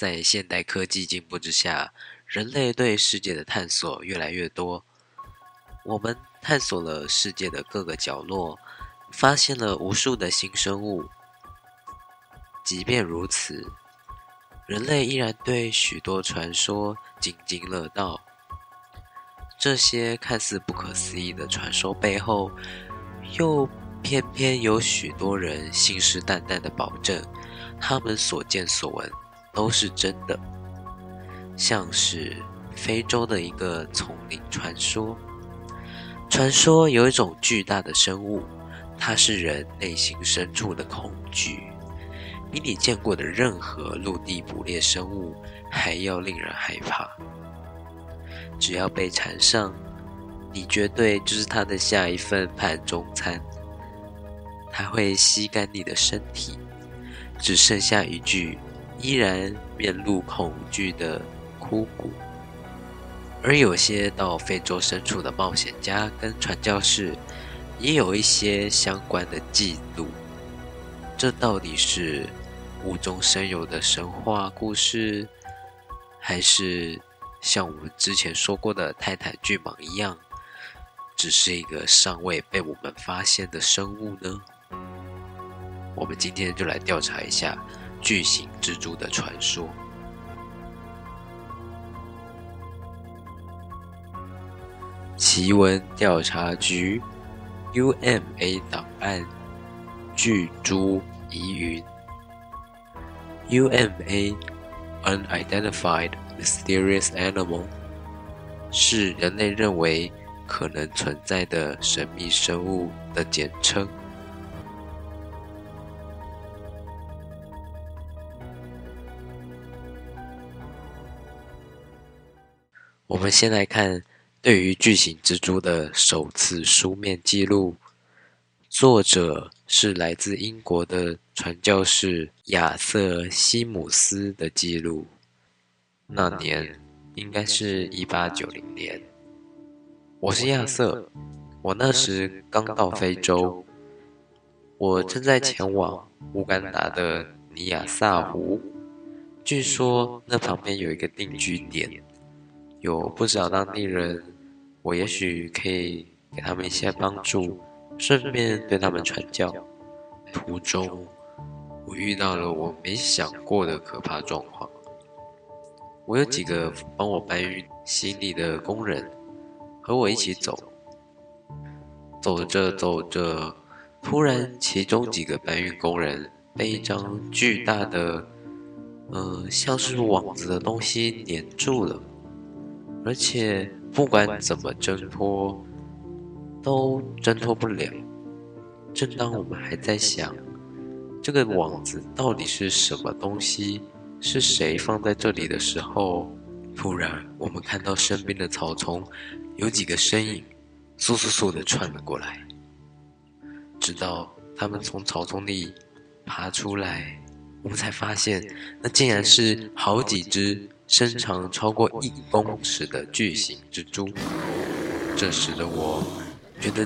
在现代科技进步之下，人类对世界的探索越来越多。我们探索了世界的各个角落，发现了无数的新生物。即便如此，人类依然对许多传说津津乐道。这些看似不可思议的传说背后，又偏偏有许多人信誓旦旦地保证，他们所见所闻都是真的。像是非洲的一个丛林传说，传说有一种巨大的生物，它是人内心深处的恐惧，比你见过的任何陆地捕猎生物还要令人害怕。只要被缠上，你绝对就是他的下一份盘中餐。他会吸干你的身体，只剩下一具依然面露恐惧的枯骨。而有些到非洲深处的冒险家跟传教士，也有一些相关的记录。这到底是无中生有的神话故事，还是？像我们之前说过的泰坦巨蟒一样，只是一个尚未被我们发现的生物呢？我们今天就来调查一下巨型蜘蛛的传说。奇闻调查局 UMA 档案巨蛛疑云 UMA Unidentified Mysterious Animal 是人类认为可能存在的神秘生物的简称。我们先来看对于巨型蜘蛛的首次书面记录，作者是来自英国的传教士亚瑟·西姆斯的记录。那年应该是一八九零年。我是亚瑟，我那时刚到非洲，我正在前往乌干达的尼亚萨湖。据说那旁边有一个定居点，有不少当地人，我也许可以给他们一些帮助，顺便对他们传教。途中，我遇到了我没想过的可怕状况。我有几个帮我搬运行李的工人，和我一起走。走着走着，突然，其中几个搬运工人被一张巨大的，呃，像是网子的东西粘住了，而且不管怎么挣脱，都挣脱不了。正当我们还在想，这个网子到底是什么东西？是谁放在这里的时候，突然我们看到身边的草丛有几个身影，嗖嗖嗖的窜了过来。直到他们从草丛里爬出来，我们才发现，那竟然是好几只身长超过一公尺的巨型蜘蛛。这时的我，觉得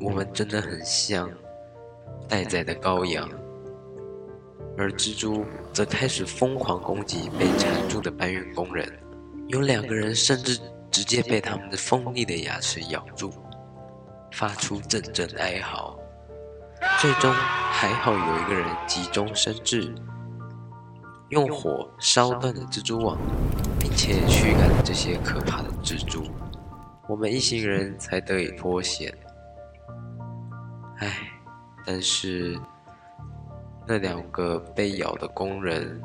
我们真的很像待宰的羔羊。而蜘蛛则开始疯狂攻击被缠住的搬运工人，有两个人甚至直接被他们的锋利的牙齿咬住，发出阵阵哀嚎。最终还好有一个人急中生智，用火烧断了蜘蛛网，并且驱赶了这些可怕的蜘蛛，我们一行人才得以脱险。唉，但是。那两个被咬的工人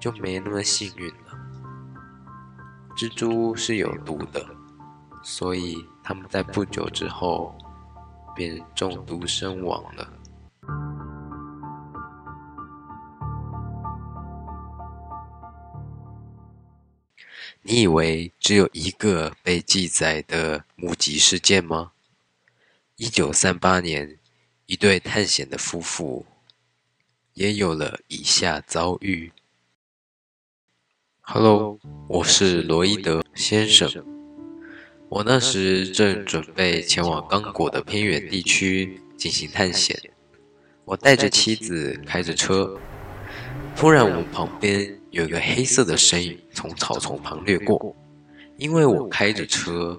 就没那么幸运了。蜘蛛是有毒的，所以他们在不久之后便中毒身亡了。你以为只有一个被记载的目击事件吗？一九三八年，一对探险的夫妇。也有了以下遭遇。Hello，我是罗伊德先生。我那时正准备前往刚果的偏远地区进行探险。我带着妻子开着车，突然我旁边有一个黑色的身影从草丛旁掠过。因为我开着车，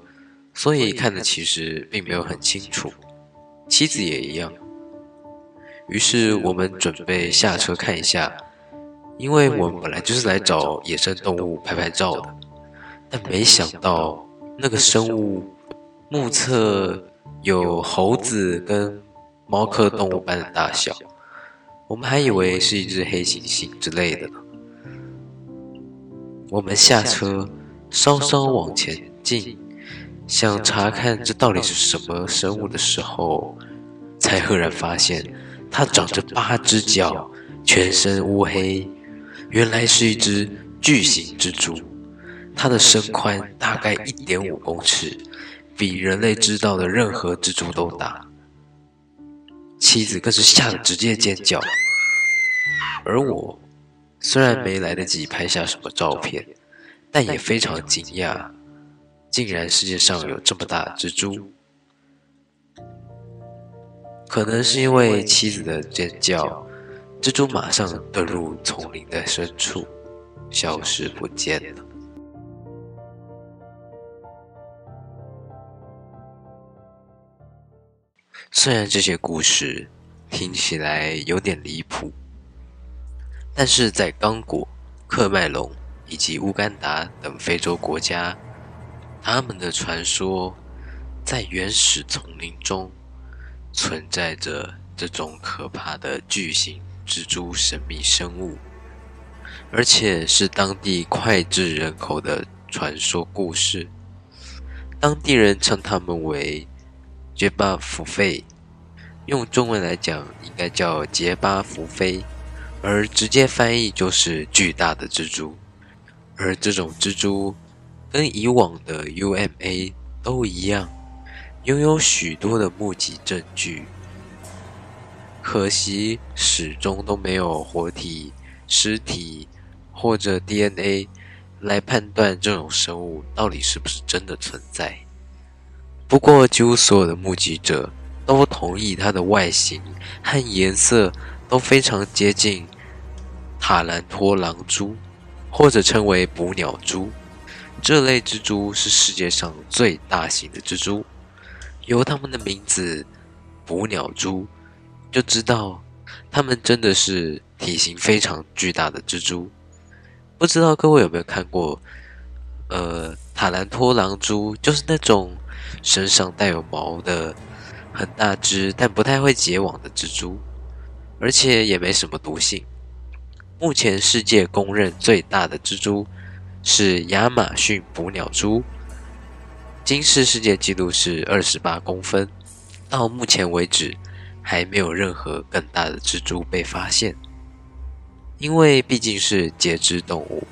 所以看的其实并没有很清楚。妻子也一样。于是我们准备下车看一下，因为我们本来就是来找野生动物拍拍照的。但没想到那个生物目测有猴子跟猫科动物般的大小，我们还以为是一只黑猩猩之类的呢。我们下车。稍稍往前进，想查看这到底是什么生物的时候，才赫然发现它长着八只脚，全身乌黑，原来是一只巨型蜘蛛。它的身宽大概一点五公尺，比人类知道的任何蜘蛛都大。妻子更是吓得直接尖叫，而我虽然没来得及拍下什么照片。但也非常惊讶，竟然世界上有这么大的蜘蛛。可能是因为妻子的尖叫，蜘蛛马上遁入丛林的深处，消失不见了。虽然这些故事听起来有点离谱，但是在刚果、喀麦隆。以及乌干达等非洲国家，他们的传说在原始丛林中存在着这种可怕的巨型蜘蛛神秘生物，而且是当地脍炙人口的传说故事。当地人称他们为杰巴福菲，用中文来讲应该叫杰巴福菲，而直接翻译就是巨大的蜘蛛。而这种蜘蛛跟以往的 UMA 都一样，拥有许多的目击证据，可惜始终都没有活体、尸体或者 DNA 来判断这种生物到底是不是真的存在。不过，几乎所有的目击者都同意它的外形和颜色都非常接近塔兰托狼蛛。或者称为捕鸟蛛，这类蜘蛛是世界上最大型的蜘蛛。由它们的名字“捕鸟蛛”就知道，它们真的是体型非常巨大的蜘蛛。不知道各位有没有看过？呃，塔兰托狼蛛就是那种身上带有毛的、很大只但不太会结网的蜘蛛，而且也没什么毒性。目前世界公认最大的蜘蛛是亚马逊捕鸟蛛，金氏世界纪录是二十八公分。到目前为止，还没有任何更大的蜘蛛被发现。因为毕竟是节肢动物，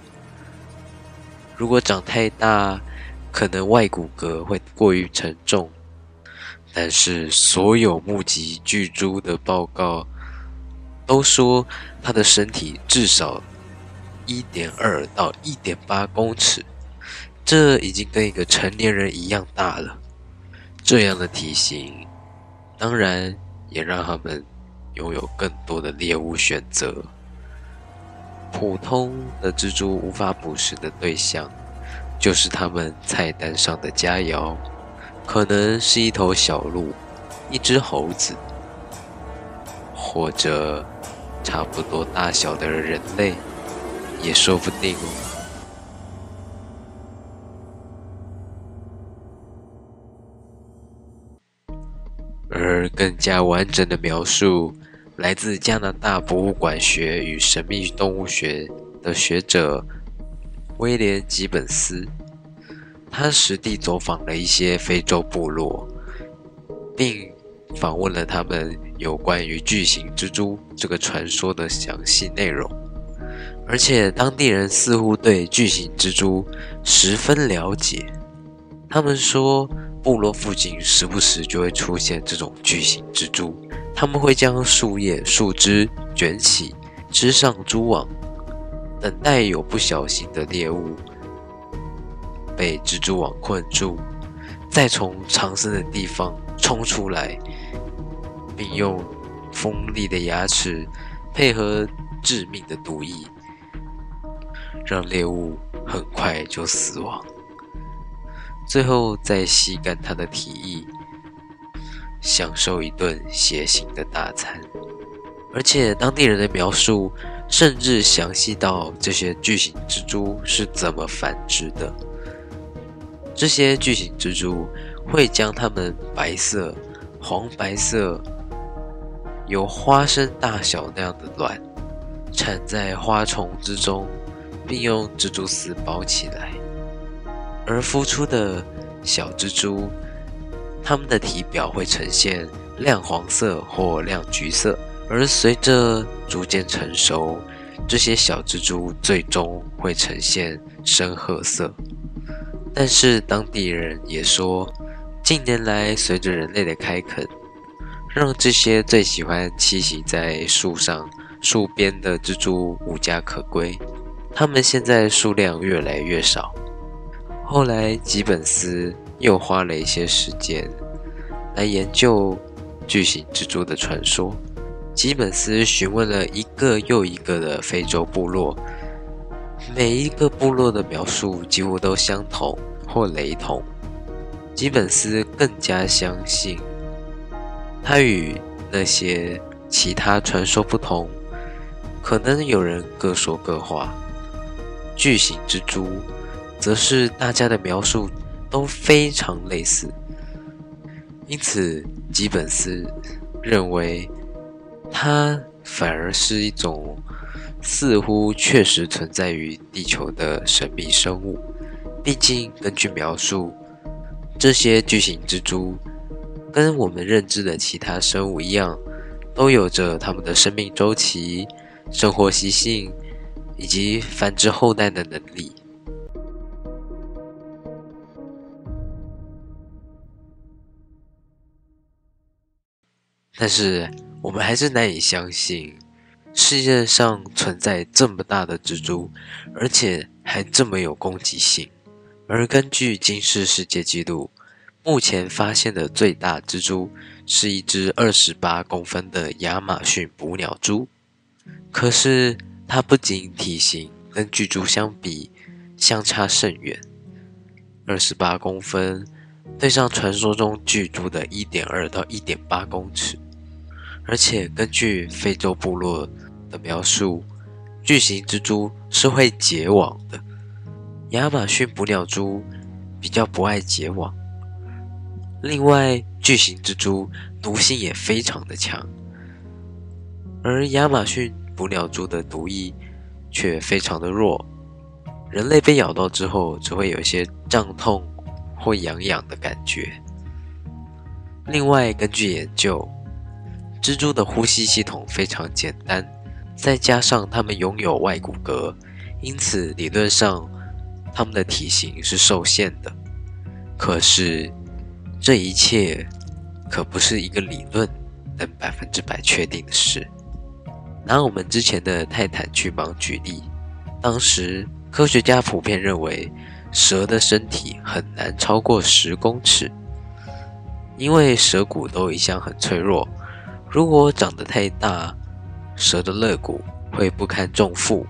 如果长太大，可能外骨骼会过于沉重。但是所有目击巨蛛的报告，都说他的身体至少一点二到一点八公尺，这已经跟一个成年人一样大了。这样的体型，当然也让他们拥有更多的猎物选择。普通的蜘蛛无法捕食的对象，就是他们菜单上的佳肴，可能是一头小鹿、一只猴子，或者。差不多大小的人类，也说不定哦。而更加完整的描述，来自加拿大博物馆学与神秘动物学的学者威廉·吉本斯，他实地走访了一些非洲部落，并访问了他们有关于巨型蜘蛛这个传说的详细内容，而且当地人似乎对巨型蜘蛛十分了解。他们说，部落附近时不时就会出现这种巨型蜘蛛，他们会将树叶、树枝卷起，织上蛛网，等待有不小心的猎物被蜘蛛网困住，再从藏身的地方冲出来。并用锋利的牙齿配合致命的毒液，让猎物很快就死亡，最后再吸干它的体液，享受一顿血腥的大餐。而且当地人的描述甚至详细到这些巨型蜘蛛是怎么繁殖的。这些巨型蜘蛛会将它们白色、黄白色、有花生大小那样的卵产在花丛之中，并用蜘蛛丝包起来，而孵出的小蜘蛛，它们的体表会呈现亮黄色或亮橘色。而随着逐渐成熟，这些小蜘蛛最终会呈现深褐色。但是当地人也说，近年来随着人类的开垦，让这些最喜欢栖息在树上、树边的蜘蛛无家可归，它们现在数量越来越少。后来吉本斯又花了一些时间来研究巨型蜘蛛的传说。吉本斯询问了一个又一个的非洲部落，每一个部落的描述几乎都相同或雷同。吉本斯更加相信，它与那些其他传说不同，可能有人各说各话。巨型蜘蛛，则是大家的描述都非常类似，因此吉本斯认为。它反而是一种似乎确实存在于地球的神秘生物。毕竟，根据描述，这些巨型蜘蛛跟我们认知的其他生物一样，都有着它们的生命周期、生活习性以及繁殖后代的能力。但是，我们还是难以相信，世界上存在这么大的蜘蛛，而且还这么有攻击性。而根据金氏世界纪录，目前发现的最大蜘蛛是一只二十八公分的亚马逊捕鸟蛛。可是它不仅体型跟巨蛛相比相差甚远，二十八公分对上传说中巨蛛的一点二到一点八公尺。而且根据非洲部落的描述，巨型蜘蛛是会结网的。亚马逊捕鸟蛛比较不爱结网。另外，巨型蜘蛛毒性也非常的强，而亚马逊捕鸟蛛的毒液却非常的弱。人类被咬到之后，只会有一些胀痛或痒痒的感觉。另外，根据研究。蜘蛛的呼吸系统非常简单，再加上它们拥有外骨骼，因此理论上它们的体型是受限的。可是这一切可不是一个理论能百分之百确定的事。拿我们之前的泰坦巨蟒举例，当时科学家普遍认为蛇的身体很难超过十公尺，因为蛇骨都一向很脆弱。如果长得太大，蛇的肋骨会不堪重负。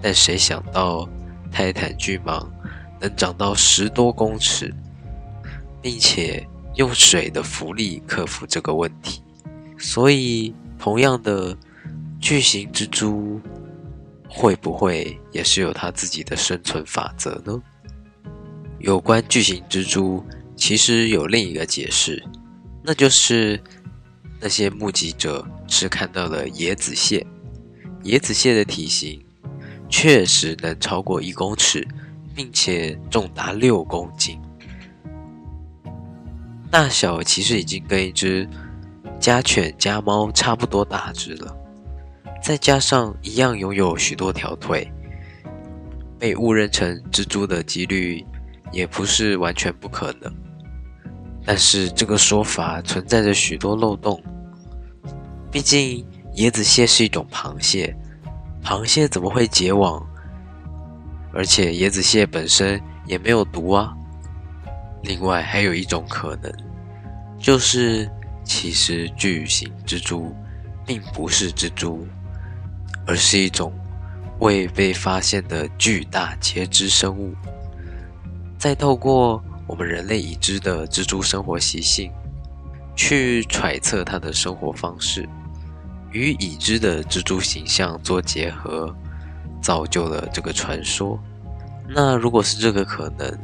但谁想到泰坦巨蟒能长到十多公尺，并且用水的浮力克服这个问题。所以，同样的巨型蜘蛛会不会也是有它自己的生存法则呢？有关巨型蜘蛛，其实有另一个解释，那就是。那些目击者是看到了椰子蟹，椰子蟹的体型确实能超过一公尺，并且重达六公斤，大小其实已经跟一只家犬、家猫差不多大只了。再加上一样拥有许多条腿，被误认成蜘蛛的几率也不是完全不可能。但是这个说法存在着许多漏洞，毕竟椰子蟹是一种螃蟹，螃蟹怎么会结网？而且椰子蟹本身也没有毒啊。另外还有一种可能，就是其实巨型蜘蛛并不是蜘蛛，而是一种未被发现的巨大节肢生物，再透过我们人类已知的蜘蛛生活习性，去揣测它的生活方式，与已知的蜘蛛形象做结合，造就了这个传说。那如果是这个可能，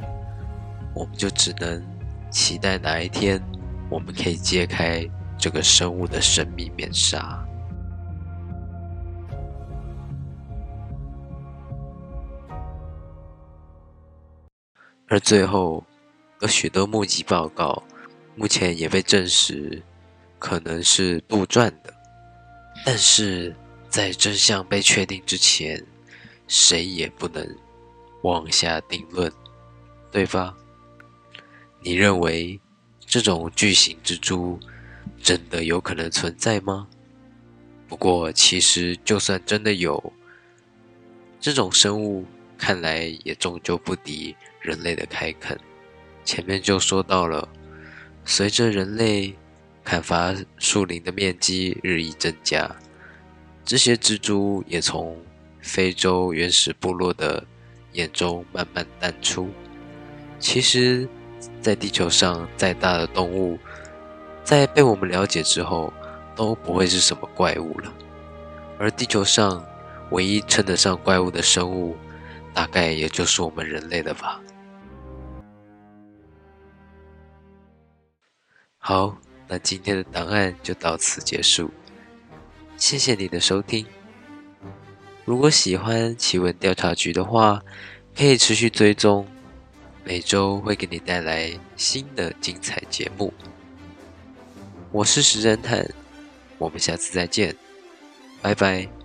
我们就只能期待哪一天我们可以揭开这个生物的神秘面纱。而最后，有许多目击报告，目前也被证实可能是杜撰的。但是在真相被确定之前，谁也不能妄下定论，对吧？你认为这种巨型蜘蛛真的有可能存在吗？不过，其实就算真的有这种生物，看来也终究不敌人类的开垦。前面就说到了，随着人类砍伐树林的面积日益增加，这些蜘蛛也从非洲原始部落的眼中慢慢淡出。其实，在地球上再大的动物，在被我们了解之后，都不会是什么怪物了。而地球上唯一称得上怪物的生物，大概也就是我们人类了吧。好，那今天的档案就到此结束。谢谢你的收听。如果喜欢奇闻调查局的话，可以持续追踪，每周会给你带来新的精彩节目。我是石侦探，我们下次再见，拜拜。